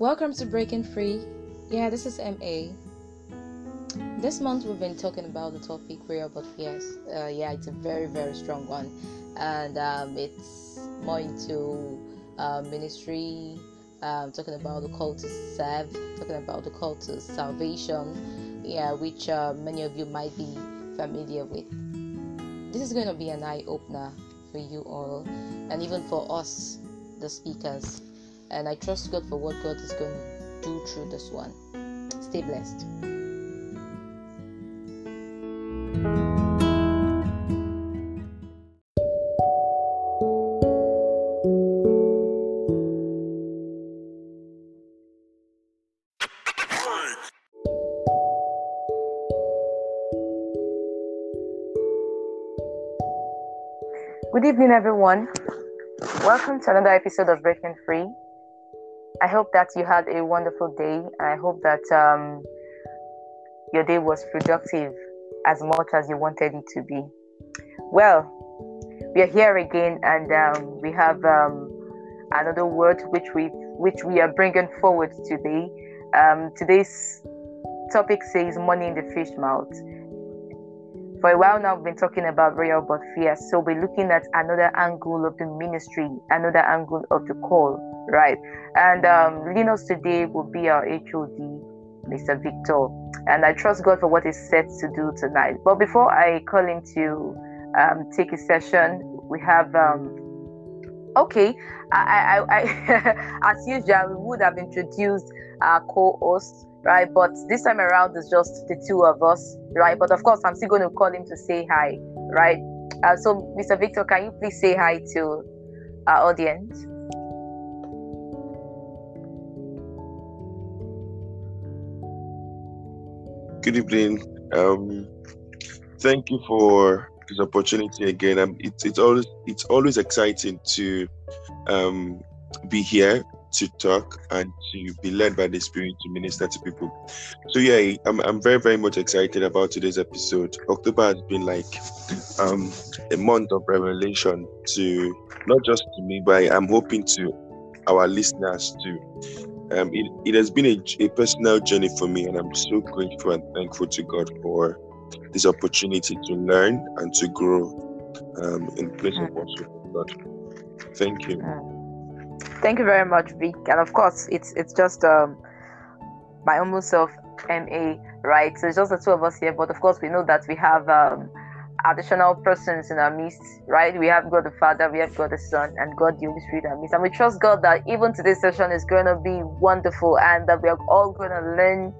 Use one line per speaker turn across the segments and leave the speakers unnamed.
Welcome to Breaking Free. Yeah, this is MA. This month we've been talking about the topic real but yes, uh, yeah, it's a very very strong one, and um, it's more into uh, ministry, um, talking about the call to serve, talking about the call to salvation, yeah, which uh, many of you might be familiar with. This is going to be an eye opener for you all, and even for us, the speakers. And I trust God for what God is going to do through this one. Stay blessed. Good evening, everyone. Welcome to another episode of Breaking Free. I hope that you had a wonderful day, and I hope that um, your day was productive as much as you wanted it to be. Well, we are here again, and um, we have um, another word which we which we are bringing forward today. Um, today's topic says "money in the fish mouth." For a while now, we've been talking about royal but fear. So we're looking at another angle of the ministry, another angle of the call, right? And um, leading us today will be our HOD, Mr. Victor. And I trust God for what he's set to do tonight. But before I call him to um, take a session, we have um, okay. I, I, I as usual, we would have introduced our co-host right? But this time around, it's just the two of us, right? But of course, I'm still going to call him to say hi, right? Uh, so, Mr. Victor, can you please say hi to our audience?
Good evening. Um, thank you for this opportunity again. Um, it's it's always it's always exciting to um, be here to talk and to be led by the Spirit to minister to people. So yeah, I'm, I'm very very much excited about today's episode. October has been like um, a month of revelation to not just to me, but I'm hoping to our listeners too. Um, it, it has been a, a personal journey for me, and I'm so grateful and thankful to God for this opportunity to learn and to grow um, in place of worship God. Thank you.
Thank you very much, Vic. And of course, it's it's just um, my own self, MA, right? So it's just the two of us here. But of course, we know that we have um, additional persons in our midst, right? We have God the Father, we have God the Son, and God the Holy Spirit in our midst. And we trust God that even today's session is going to be wonderful and that we are all going to learn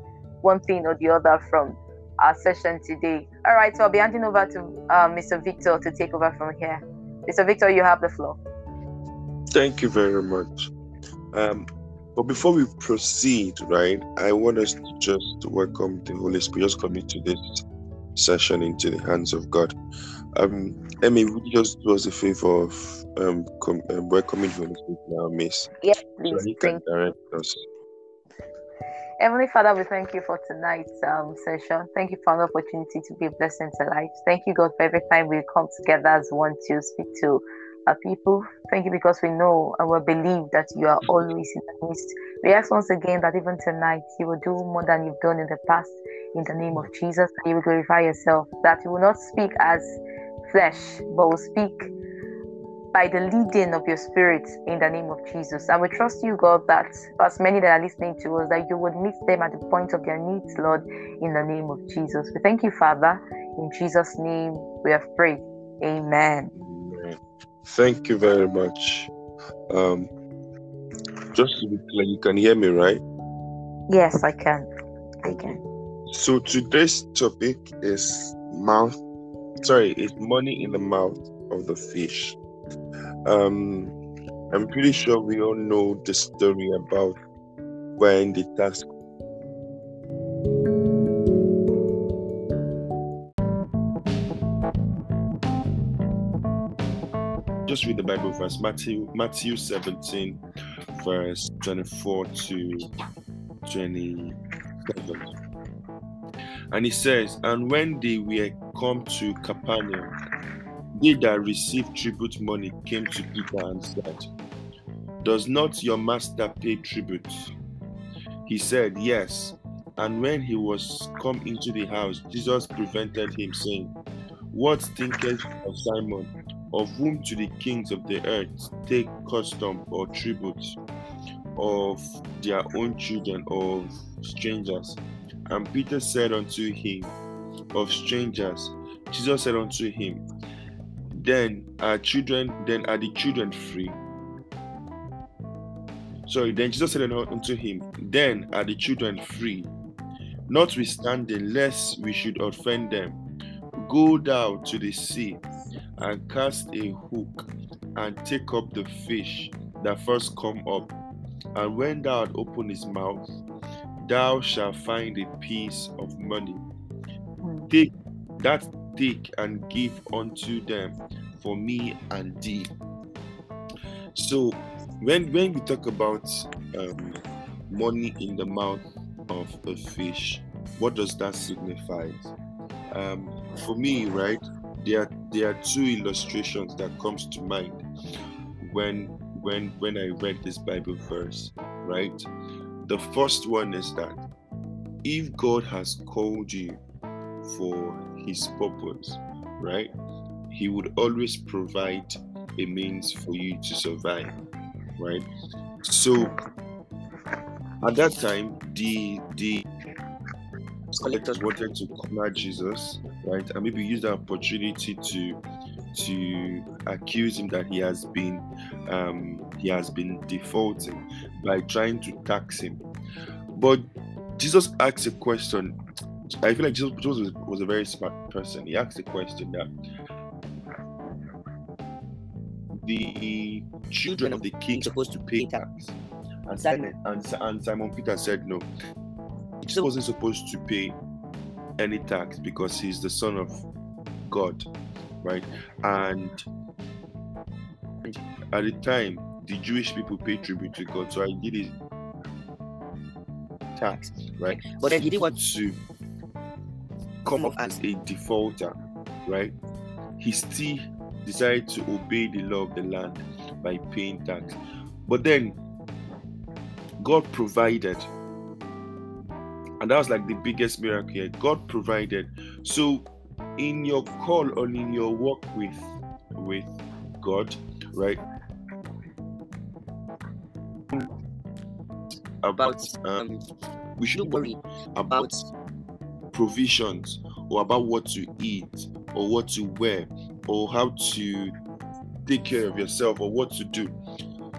one thing or the other from our session today. All right, so I'll be handing over to uh, Mr. Victor to take over from here. Mr. Victor, you have the floor.
Thank you very much. Um, but before we proceed, right, I want us to just welcome the Holy Spirit, just commit to this session into the hands of God. Um, Emmy, would you just do us a favor of um, com- um welcoming the Holy Spirit now, Miss?
Yes, please.
So can direct us.
Heavenly Father, we thank you for tonight's um, session. Thank you for the opportunity to be a blessing to life. Thank you, God, for every time we come together as one to speak to our people. Thank you because we know and we believe that you are mm-hmm. always in the midst. We ask once again that even tonight you will do more than you've done in the past in the name of mm-hmm. Jesus. And you will glorify yourself, that you will not speak as flesh, but will speak by the leading of your spirit in the name of Jesus. And we trust you, God, that as many that are listening to us, that you would meet them at the point of their needs, Lord, in the name of Jesus. We thank you, Father. In Jesus' name we have prayed. Amen.
Thank you very much. Um, just to be clear, you can hear me, right?
Yes, I can. I can.
So today's topic is mouth. Sorry, it's money in the mouth of the fish. Um, I'm pretty sure we all know the story about when the tax just read the Bible verse Matthew Matthew 17 verse 24 to 27. And he says, And when they were come to Capernaum, they that received tribute money came to Peter and said, Does not your master pay tribute? He said, Yes. And when he was come into the house, Jesus prevented him, saying, What thinkest of Simon? Of whom to the kings of the earth take custom or tribute of their own children or strangers? And Peter said unto him, Of strangers. Jesus said unto him, Then are children, then are the children free? Sorry, then Jesus said unto him, Then are the children free? Notwithstanding, lest we should offend them, go down to the sea and cast a hook and take up the fish that first come up. And when thou art open his mouth, thou shalt find a piece of money. Take that take and give unto them for me and thee. So when when we talk about um, money in the mouth of a fish, what does that signify? Um, for me, right, there there are two illustrations that comes to mind when when when I read this Bible verse, right? The first one is that if God has called you for his purpose, right? He would always provide a means for you to survive, right? So at that time, the the collectors wanted to corner Jesus, right, and maybe use the opportunity to to accuse him that he has been um, he has been defaulting by trying to tax him. But Jesus asked a question. I feel like Jesus, was, was a very smart person. He asked a question that the children of the king supposed to pay tax, and Simon and, and Simon Peter said no. Jesus wasn't supposed to pay any tax because he's the son of God, right? And at the time, the Jewish people paid tribute to God, so I did it tax, right? But then he didn't want to come off as a defaulter, right? He still decided to obey the law of the land by paying tax. But then God provided and that was like the biggest miracle here. God provided. So in your call or in your work with with God, right? About um we shouldn't worry about provisions or about what to eat or what to wear or how to take care of yourself or what to do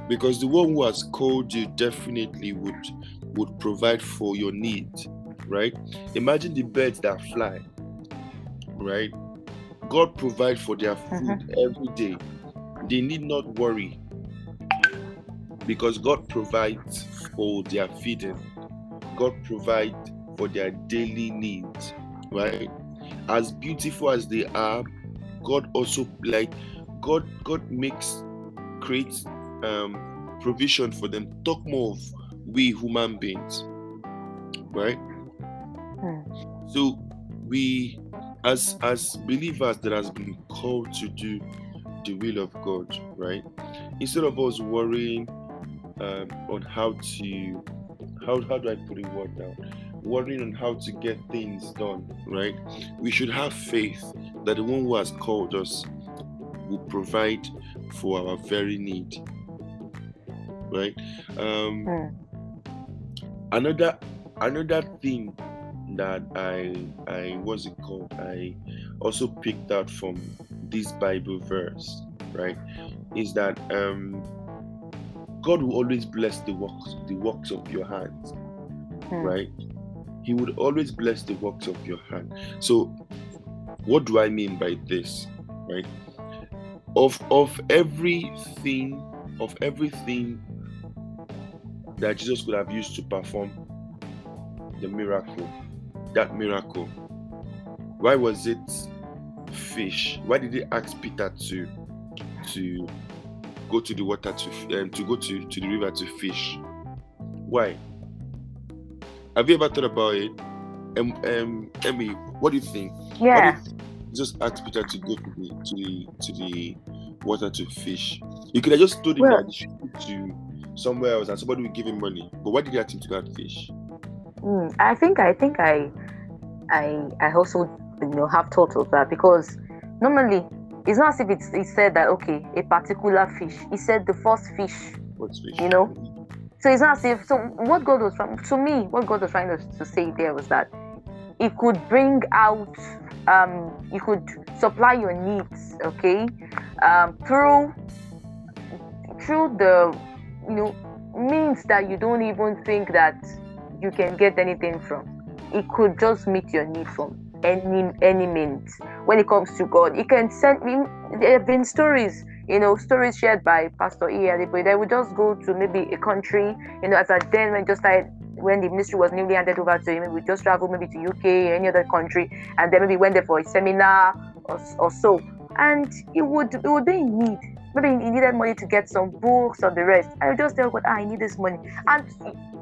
because the one who has called you definitely would would provide for your needs, right? Imagine the birds that fly, right? God provide for their food mm-hmm. every day. They need not worry because God provides for their feeding. God provides for their daily needs, right? As beautiful as they are, God also like God God makes creates um provision for them. Talk more of we human beings, right? So we, as as believers that has been called to do the will of God, right? Instead of us worrying um, on how to how how do I put it word down? Worrying on how to get things done, right? We should have faith that the one who has called us will provide for our very need. Right? Um, hmm another another thing that I I what's it called? I also picked out from this Bible verse, right? Is that um God will always bless the works the works of your hands. Hmm. Right? He would always bless the works of your hand. So what do I mean by this? Right? Of of everything, of everything that Jesus could have used to perform the miracle, that miracle. Why was it fish? Why did he ask Peter to to go to the water to um, to go to, to the river to fish? Why? Have you ever thought about it? Um, um, Emmy, what do you think?
Yeah.
just ask Peter to go to the to the to the water to fish. You could have just told him well, that to somewhere else and somebody would give him money. But why did he ask him to go and fish?
Mm, I think I think I I I also you know have thought of that because normally it's not as if it's, it said that okay a particular fish. He said the first fish.
Fish?
You know. So it's not as if so what God was trying to me, what God was trying to, to say there was that it could bring out um you could supply your needs, okay? Um through through the you know means that you don't even think that you can get anything from. It could just meet your need from any any means. When it comes to God, He can send me. There have been stories, you know, stories shared by Pastor E. Adeboye. They would just go to maybe a country, you know, as a then when just started when the ministry was newly handed over to him, we just travel maybe to UK or any other country, and then maybe went there for a seminar or, or so, and it would it would be in need maybe he needed money to get some books or the rest. I would just tell God, ah, I need this money. And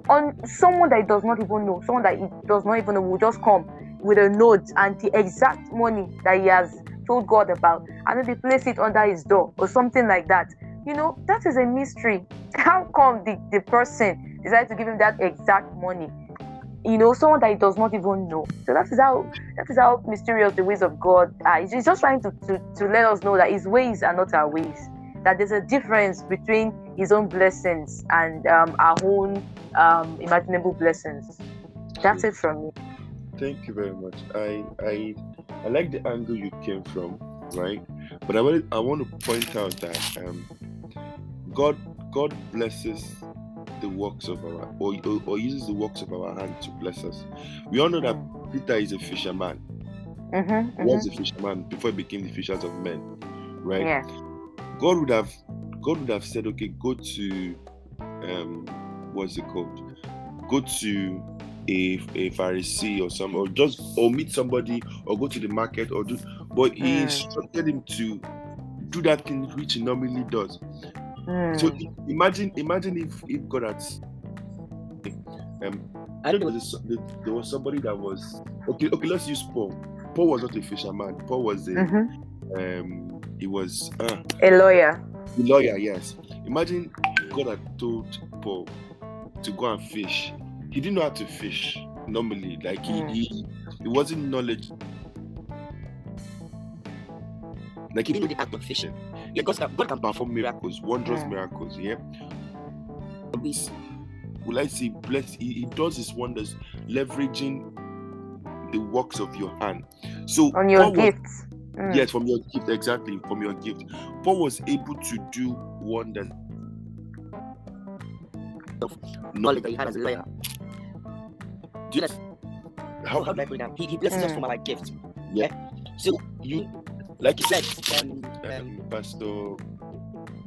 on someone that he does not even know, someone that he does not even know will just come with a note and the exact money that he has told God about and maybe place it under his door or something like that. You know, that is a mystery. How come the, the person decided to give him that exact money? You know, someone that he does not even know. So that is how that is how mysterious the ways of God are. He's just trying to, to, to let us know that his ways are not our ways that there's a difference between his own blessings and um, our own um, imaginable blessings. That's it from me.
Thank you very much. I I I like the angle you came from, right? But I want I want to point out that um, God God blesses the works of our or, or, or uses the works of our hand to bless us. We all know that. Peter is a fisherman.
Mm-hmm,
he was mm-hmm. a fisherman before he became the fishers of men, right?
Yeah.
God would have God would have said, okay, go to um what's it called? Go to a, a Pharisee or some or just or meet somebody or go to the market or do but he mm. instructed him to do that thing which he normally does.
Mm.
So imagine imagine if if God had um I don't know there was somebody that was okay okay let's use Paul. Paul was not a fisherman. Paul was a
mm-hmm.
um he was uh,
a lawyer.
A lawyer, yes. Imagine God had told Paul to go and fish. He didn't know how to fish normally. Like he, mm. he, he wasn't knowledge. Like he didn't know the act of fishing. Yeah, God, God can perform miracles, wondrous mm. miracles. Yeah. This, will I say, bless? He, he does his wonders, leveraging the works of your hand. So
on your gifts.
Mm. Yes, from your gift, exactly, from your gift. Paul was able to do wonders of knowledge that he had as a lawyer. Do you understand? How, how do I put it down? He, he blesses mm. us from our gift. Yeah. So you, like you said, um, um, Pastor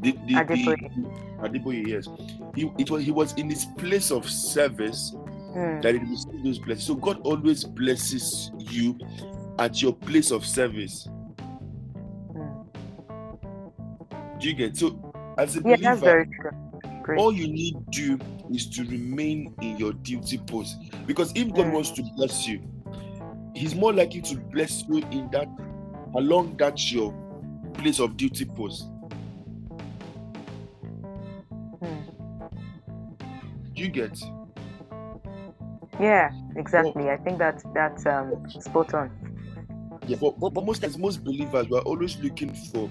the, the,
Adeboye.
Adeboye, yes. He it was he was in his place of service mm. that he received those blessings. So God always blesses you at your place of service. Do you get so as a
yeah, believer? That's very true.
Great. All you need to do is to remain in your duty post. Because if God mm. wants to bless you, He's more likely to bless you in that along that your place of duty post.
Mm.
Do you get?
Yeah, exactly. Well, I think that that's um, spot on.
Yeah, but, but, most times most believers were always looking for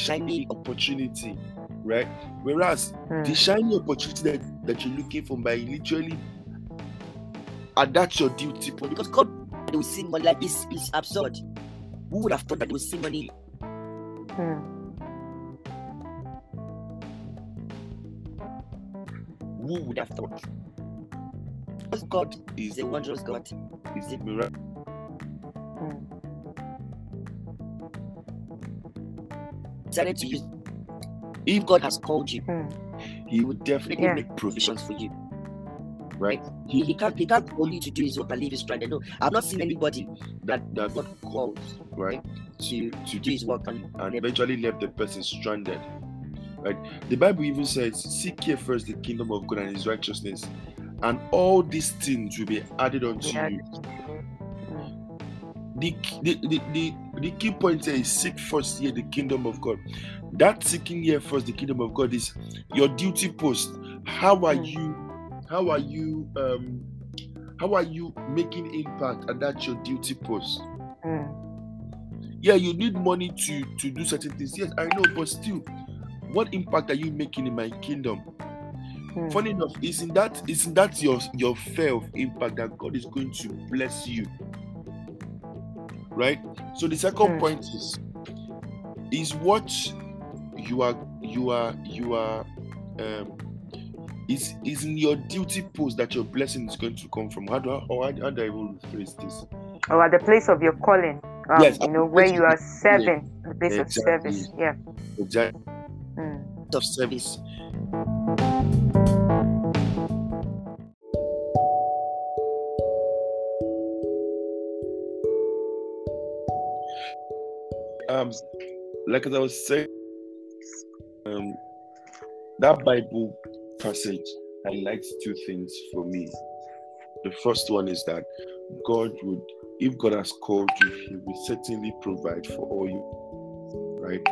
shiny opportunity, right? Whereas mm. the shiny opportunity that, that you're looking for by literally and that's your duty because God will see money like this is absurd. Who would have thought that they would see money?
Hmm.
Who would have thought? Because God is a wondrous God, is a. decided to use, if God has called you,
mm.
He will definitely yeah. make provisions for you. Right? He, he can't he can't call you to do his work and leave his stranded. No, I've not seen anybody that, that God calls, right, to to do his work and, and eventually left the person stranded. Right? The Bible even says, Seek ye first the kingdom of God and his righteousness, and all these things will be added unto yeah. you. The, the, the, the, the key point here is seek first here the kingdom of God. That seeking here first the kingdom of God is your duty post. How are hmm. you? how are you um how are you making impact and that's your duty post
Mm.
yeah you need money to to do certain things yes i know but still what impact are you making in my kingdom
Mm.
funny enough isn't that isn't that your your fear of impact that god is going to bless you right so the second
Mm.
point is is what you are you are you are um is is in your duty post that your blessing is going to come from how do I, how, how do I even rephrase this
Or at the place of your calling. Um,
Yes,
you know, where you are serving, the place of
Exactly.
service. Yeah.
exact
Mm.
of service um like as i was saying um that bible passage highlights two things for me. The first one is that god would if god has called you he will certainly provide for all you right?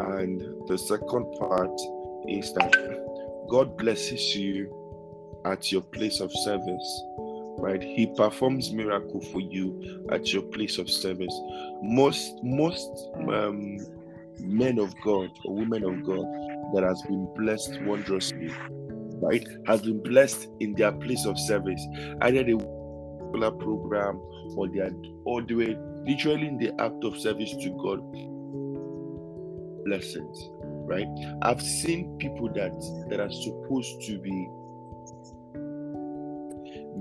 And the second part is that god blesses you at your place of service right he performs miracle for you at your place of service. Most most um, men of god or women of god that has been blessed wondrously right has been blessed in their place of service either they program or they are or they were literally in the act of service to god. Blessings right? I've seen people that that are supposed to be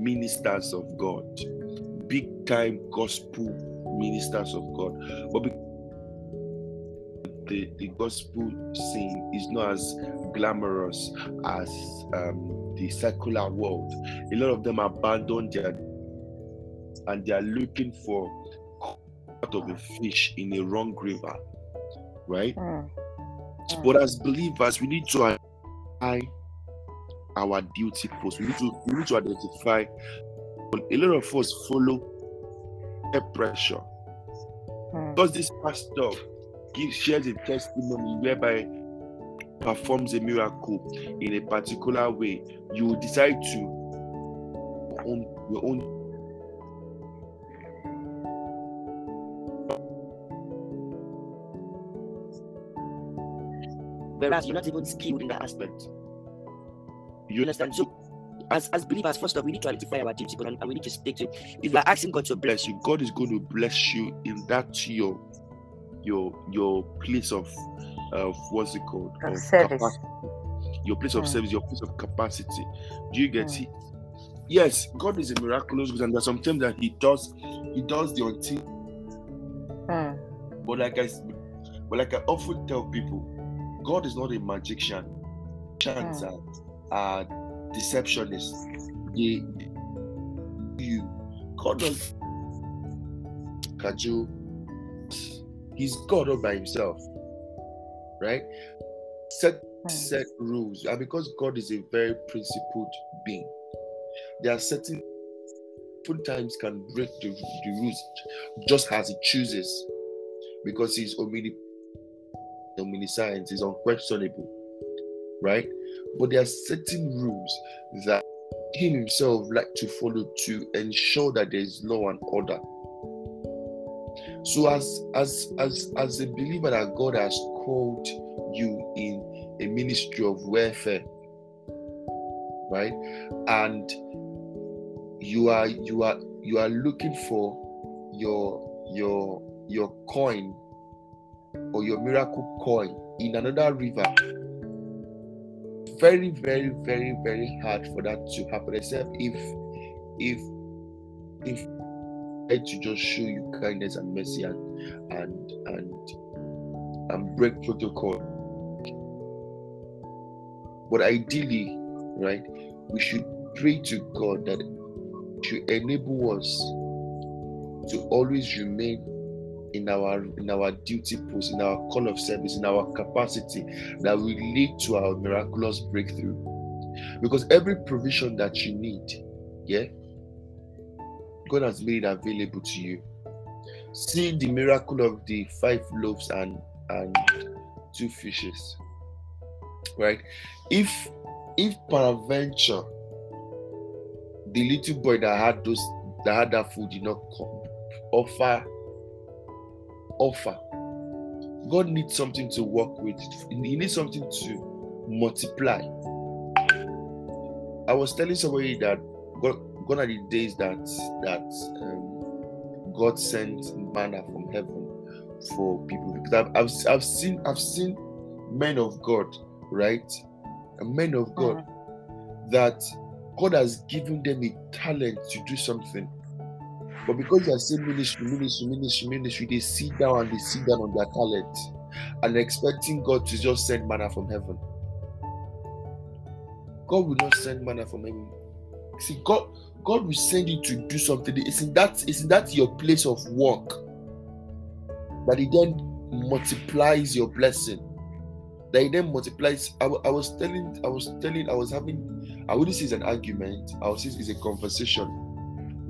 ministers of god. Big time gospel ministers of god. But the, the gospel scene is not as glamorous as um, the secular world. A lot of them abandon their and they are looking for out of a fish in a wrong river right?
Mm.
but as believers, we need to our duty post. We need to we need to identify. A lot of us follow peer pressure
Mm.
because this pastor gives shares a testimony whereby performs a miracle in a particular way. You decide to own your own
whereas you're not even skilled in that aspect.
You
You understand? So, as, as believers, first off, we need to identify our duty, but and we need to stick to it. If we're asking God to bless
bless you. God is going to bless you in that your your your place of of what's it called
Of
Of
service.
capacity. your place of
Mm.
service, your place of capacity. Do you get
Mm.
it? Yes, God is a miraculous God, and there's sometimes that He does He does the unseen.
Mm.
But like I s- but like I often tell people, God is not a magician. Chance
Mm.
Are, deceptionists. They you God does Kaju. He's God all by himself. Right? Set
Mm.
set rules. And because God is a very principled being, there are certain times can break the, the rules just as he chooses. Because he's omni omniscience, he's unquestionable. Right? But there are certain rules that him himself like to follow to ensure that there is law and order. So as as as as a believer that God has called you in a ministry of welfare, right? And you are you are you are looking for your your your coin or your miracle coin in another river. Very, very, very, very hard for that to happen, except if if if God to just show you kindness and mercy and and and and break protocol. But ideally, right, we should pray to God that to enable us to always remain in our in our duty post, in our call of service, in our capacity that will lead to our miraculous breakthrough. Because every provision that you need, yeah, God has made it available to you. See the miracle of the five loaves and and two fishes. Right? If if peradventure the little boy that had those that had that food did not come, offer offer. God needs something to work with. He needs something to multiply. I was telling somebody that God, gone are the days that that um, God sent manna from heaven for people because I've, I've, I've seen I've seen men of God, right? Men of God mm-hmm. that God has given them a talent to do something. But because they are saying ministry, ministry, ministry, ministry, they sit down and they sit down on their talent and expecting God to just send manna from heaven. God will not send manna from heaven. See, God, God will send you to do something. It's in that, it's in that your place of work that He then multiplies your blessing. That He then multiplies. I, I was telling, I was telling, I was having, I wouldn't say it's an argument. I would say it's a conversation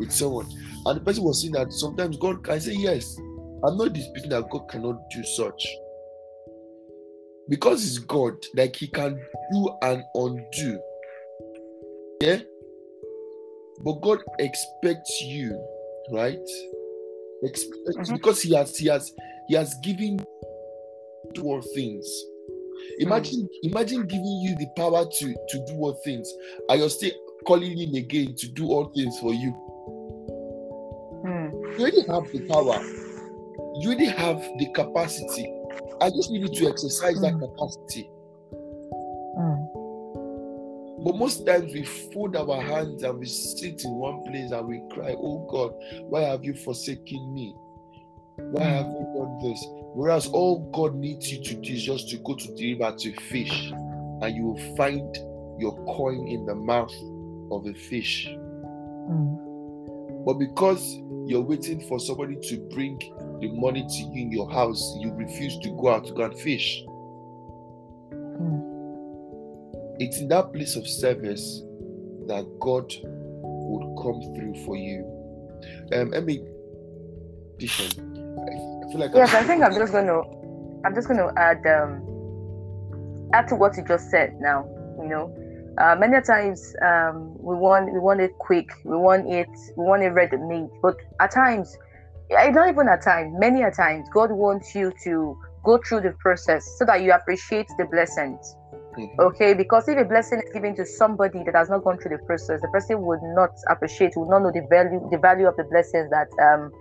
with someone, and the person was saying that sometimes God can say yes. I'm not disputing that God cannot do such. Because it's God, like He can do and undo. Yeah? But God expects you, right? Mm-hmm. Because He has He has He has given to all things. Imagine, mm. imagine giving you the power to to do all things, and you're still calling him again to do all things for you. Mm. You already have the power, you already have the capacity. I just need you to exercise mm. that capacity. But most times we fold our hands and we sit in one place and we cry, Oh God, why have you forsaken me? Why have you done this? Whereas all God needs you to do is just to go to the river to fish, and you will find your coin in the mouth of a fish. Mm. But because you're waiting for somebody to bring the money to you in your house, you refuse to go out to go and fish. It's in that place of service that God would come through for you. Um, Emmy, I
feel like yes, I'm I think I'm just going to, I'm just going to add, um, add to what you just said. Now, you know, uh, many times um, we want we want it quick, we want it we want it ready made, but at times, not even at times, many a times, God wants you to go through the process so that you appreciate the blessings Mm-hmm. Okay, because if a blessing is given to somebody that has not gone through the process, the person would not appreciate, would not know the value, the value of the blessings that um,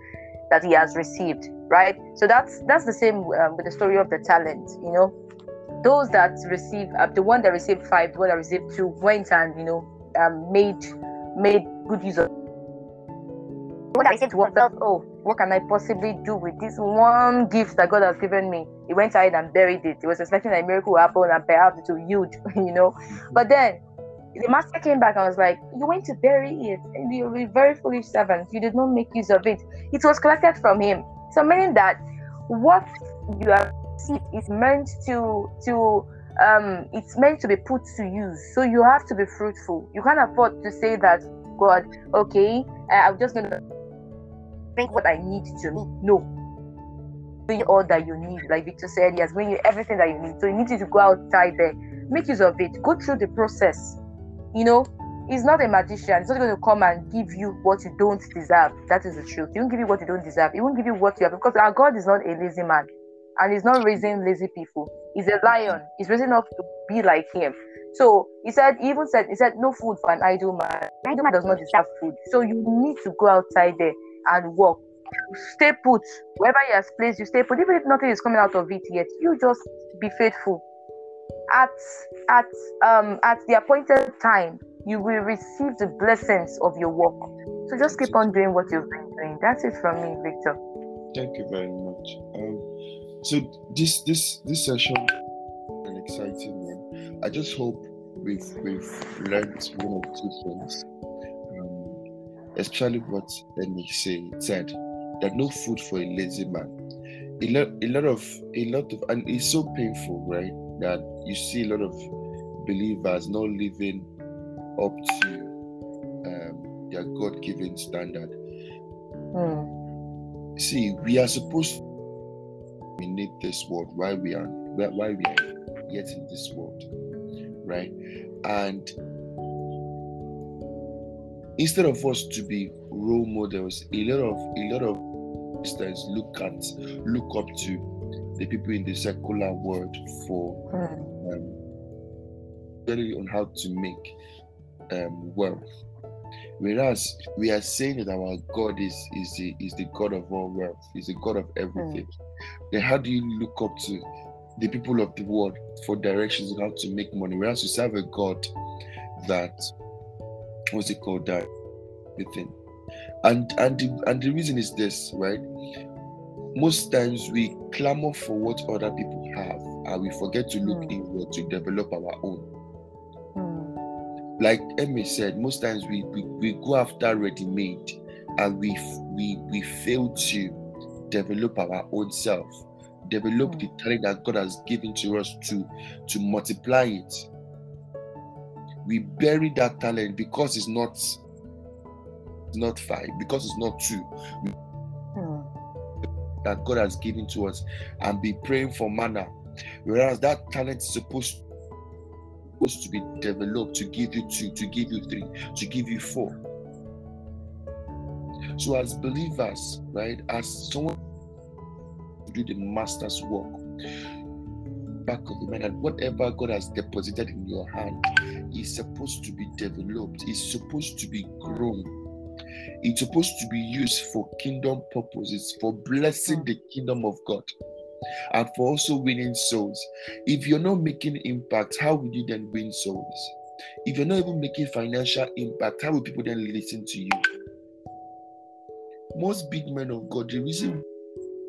that he has received. Right. So that's that's the same um, with the story of the talent. You know, those that received uh, the one that received five, the one that received two, went and you know um, made made good use of. The one that received one felt, oh, what can I possibly do with this one gift that God has given me? He went ahead and buried it. He was expecting a miracle to happen and perhaps it will yield, you know. But then the master came back and was like, You went to bury it, and you were very foolish servant. You did not make use of it. It was collected from him. So meaning that what you have received is meant to to um it's meant to be put to use. So you have to be fruitful. You can't afford to say that God, okay, I'm just gonna think what I need to me. No. Bring all that you need. Like Victor said, he has given you everything that you need. So you need to go outside there, make use of it, go through the process. You know, he's not a magician. He's not going to come and give you what you don't deserve. That is the truth. He won't give you what you don't deserve. He won't give you what you have because our God is not a lazy man and he's not raising lazy people. He's a lion. He's raising up to be like him. So he said, he even said, he said, no food for an idle man. An idle man does not deserve food. So you need to go outside there and work. Stay put. Wherever he has placed you, stay put. Even if nothing is coming out of it yet, you just be faithful. At at um at the appointed time, you will receive the blessings of your work. So just keep on doing what you've been doing. That's it from me, Victor.
Thank you very much. Um, so this this this session an exciting one. I just hope we've we've learned one or two things especially what Emi say, said that no food for a lazy man. A lot, a lot of, a lot of, and it's so painful, right? That you see a lot of believers not living up to um, their God-given standard. Mm. See, we are supposed to dominate this world while we are while we are yet in this world, right? And instead of us to be role models, a lot of a lot of Christians look at look up to the people in the secular world for um, on how to make um, wealth. Whereas we are saying that our God is is the is the God of all wealth, is the God of everything. Then how do you look up to the people of the world for directions on how to make money? Whereas you serve a God that what's it called that everything. And and the, and the reason is this, right? Most times we clamor for what other people have, and we forget to look
Hmm.
inward to develop our own
Mm.
Like Emmy said, most times we, we, we go after ready-made and we we we fail to develop our own self, develop the talent that God has given to us to to multiply it. We bury that talent because it's not not five, because it's not two
Mm.
that God has given to us and be praying for manna. Whereas that talent is supposed supposed to be developed to give you two, to give you three, to give you four. So as believers, right, as someone to do the master's work, back of the mind, and whatever God has deposited in your hand is supposed to be developed, is supposed to be grown. It's supposed to be used for kingdom purposes, for blessing mm. the kingdom of God, and for also winning souls. If you're not making impact, how will you then win souls? If you're not even making financial impact, how will people then listen to you? Most big men of God, the reason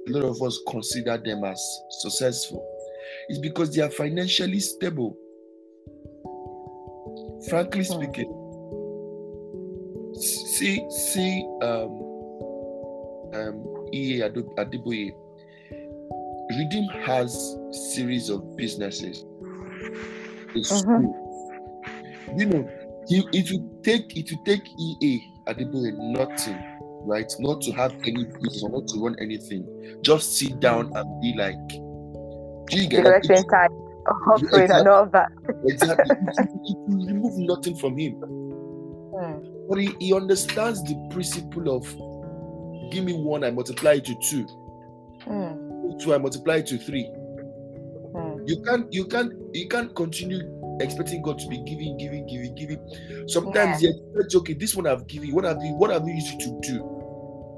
a lot of us consider them as successful is because they are financially stable. Frankly
Hmm.
speaking, see, see, um, um, EA Adeboye, Redeem has series of businesses.
Mhm.
school. You know, he, it would take it will take EA Adeboye nothing, right? Not to have any business or not to run anything. Just sit down and be like, do you get
Direction time, offering and all that.
exactly? it, it will remove nothing from him.
Mm.
But he, he understands the principle of give me one, I multiply it to two.
Mm.
Two, I multiply it to three.
Mm.
You can't, you can't, you can't continue expecting God to be giving, giving, giving, giving. Sometimes you expect, okay, this one I've given you. What have you, what have you used to do?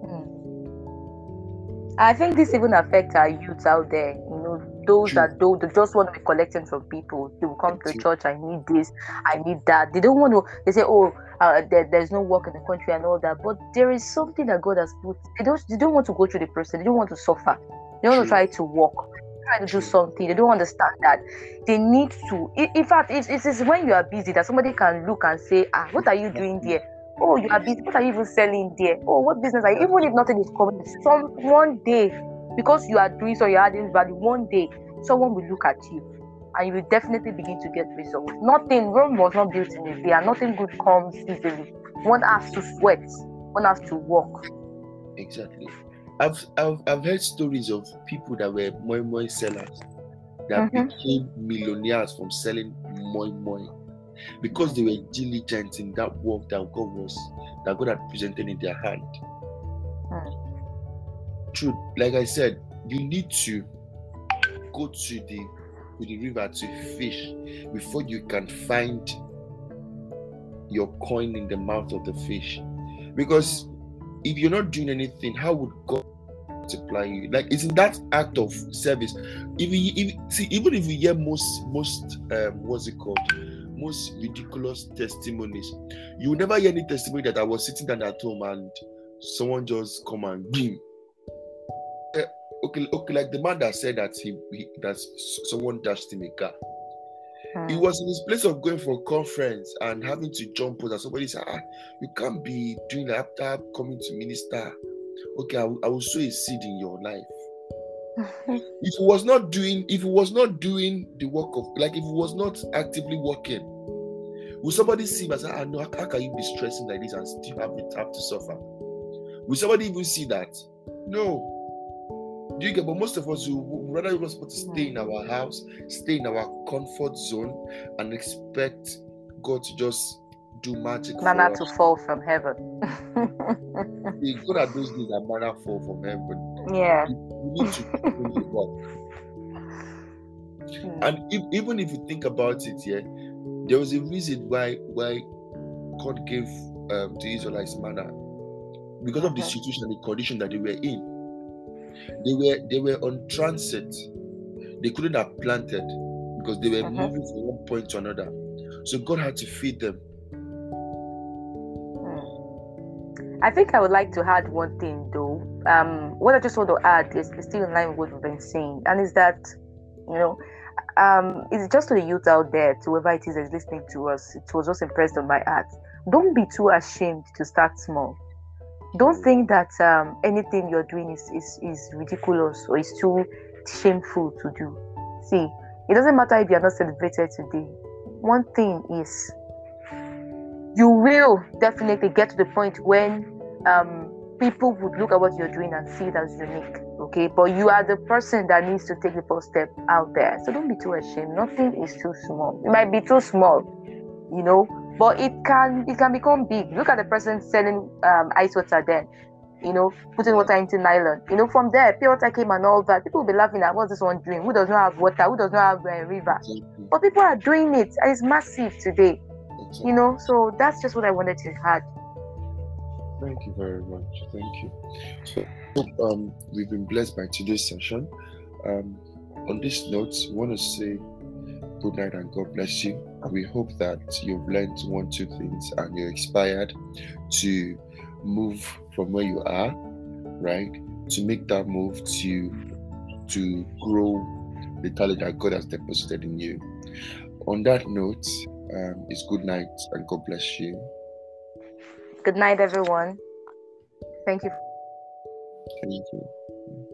Mm. I think this even affects our youth out there. You know, those
True.
that do they just want to be collecting from people. They will come to
True.
church. I need this. I need that. They don't want to. They say, oh, uh, there, there's no work in the country and all that. But there is something that God has put. They don't. They don't want to go through the process. They don't want to suffer. They want to try to walk. Try to do something. They don't understand that they need to. In, fact, it, it is when you are busy that somebody can look and say, ah, what are you doing there? Oh, you are busy. What are you even selling there? Oh, what business are you? Even if nothing is coming, some one day, because you are doing so, you're adding value. One day, someone will look at you, and you will definitely begin to get results. Nothing. Rome was not built in a day, and nothing good comes easily. One has to sweat. One has to work.
Exactly. I've, I've I've heard stories of people that were moi moi sellers that
Mhm.
became millionaires from selling moi moi because they were diligent in that work that God was that God had presented in their hand. True, like I said, you need to go to the to the river to fish before you can find your coin in the mouth of the fish. Because if you're not doing anything, how would God multiply you? Like it's in that act of service. If you if, see, even if you hear most most um what's it called? Most ridiculous testimonies, you never hear any testimony that I was sitting down at home and someone just come and boom. Eh, okay, okay, like the man that said that he, he that someone dashed him a car.
Mm.
was in his place of going for a conference and having to jump out, and somebody said, ah, You can't be doing that after coming to minister. Okay, I will, I will sow a seed in your life. If he was not doing, if he was not doing the work of, like if he was not actively working, will somebody see him and say, Ah, no, how, how can you be stressing like this and still have, it, have to suffer? Will somebody even see that? No. Do you get? But most of us will rather just want to stay in our house, stay in our comfort zone, and expect God to just do magic
Manna to fall from heaven.
The God at those days that manna fall from heaven.
yeah.
We need to.
Hmm.
And if, even if you think about it, yeah, there was a reason why why God gave um, the Israelites manna because of the
Mhm.
situation, the condition that they were in. They were they were on transit. They couldn't have planted because they were
Mhm.
moving from one point to another. So God had to feed them.
Hmm. I think I would like to add one thing though. Um, what I just want to add is is still in line with what we've been saying, and is that you know, um, it's just to the youth out there, to whoever it is that is listening to us. It was just impressed on my heart. Don't be too ashamed to start small. Don't think that um, anything you're doing is, is is ridiculous or is too shameful to do. See, it doesn't matter if you're not celebrated today. One thing is you will definitely get to the point when um, people would look at what you're doing and see it as unique. Okay, but you are the person that needs to take the first step out there. So don't be too ashamed. Nothing is too small. It might be too small, you know, but it can it can become big. Look at the person selling um, ice water then. You know, putting water into nylon. You know, from there, pure water came and all that. People will be laughing at what's this one doing? Who does not have water? Who does not have a river? But people are doing it, and it's massive today you know so that's just what i wanted to add
Thank you very much. Thank you. So, um, we've been blessed by today's session. Um, on this note, we want to say good night and God bless you. And we hope that you've learned one, two things and you're inspired to move from where you are, right? To make that move to to grow the talent that God has deposited in you. On that note, um, it's good night and God bless you.
good night everyone thank you
Thank you.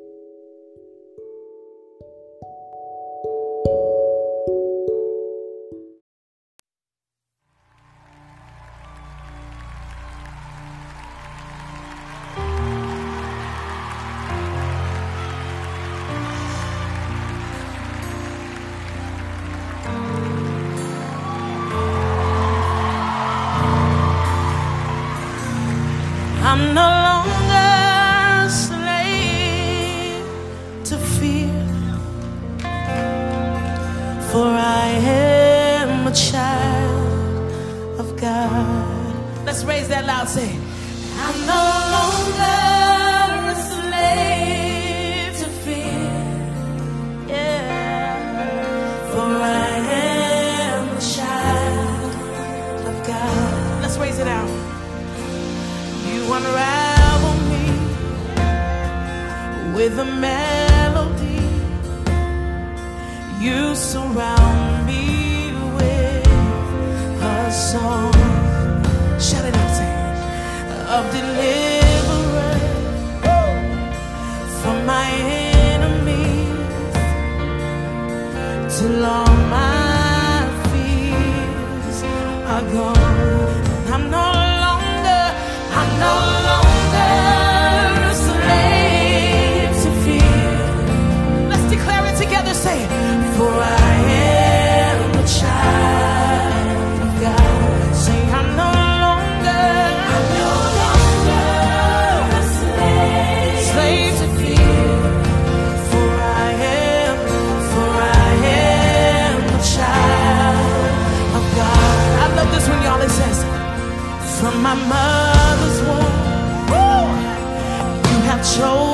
Unravel me with a melody. You surround me with a song. Shout it out. Of deliverance from my enemies till all my my mother's womb, you have chosen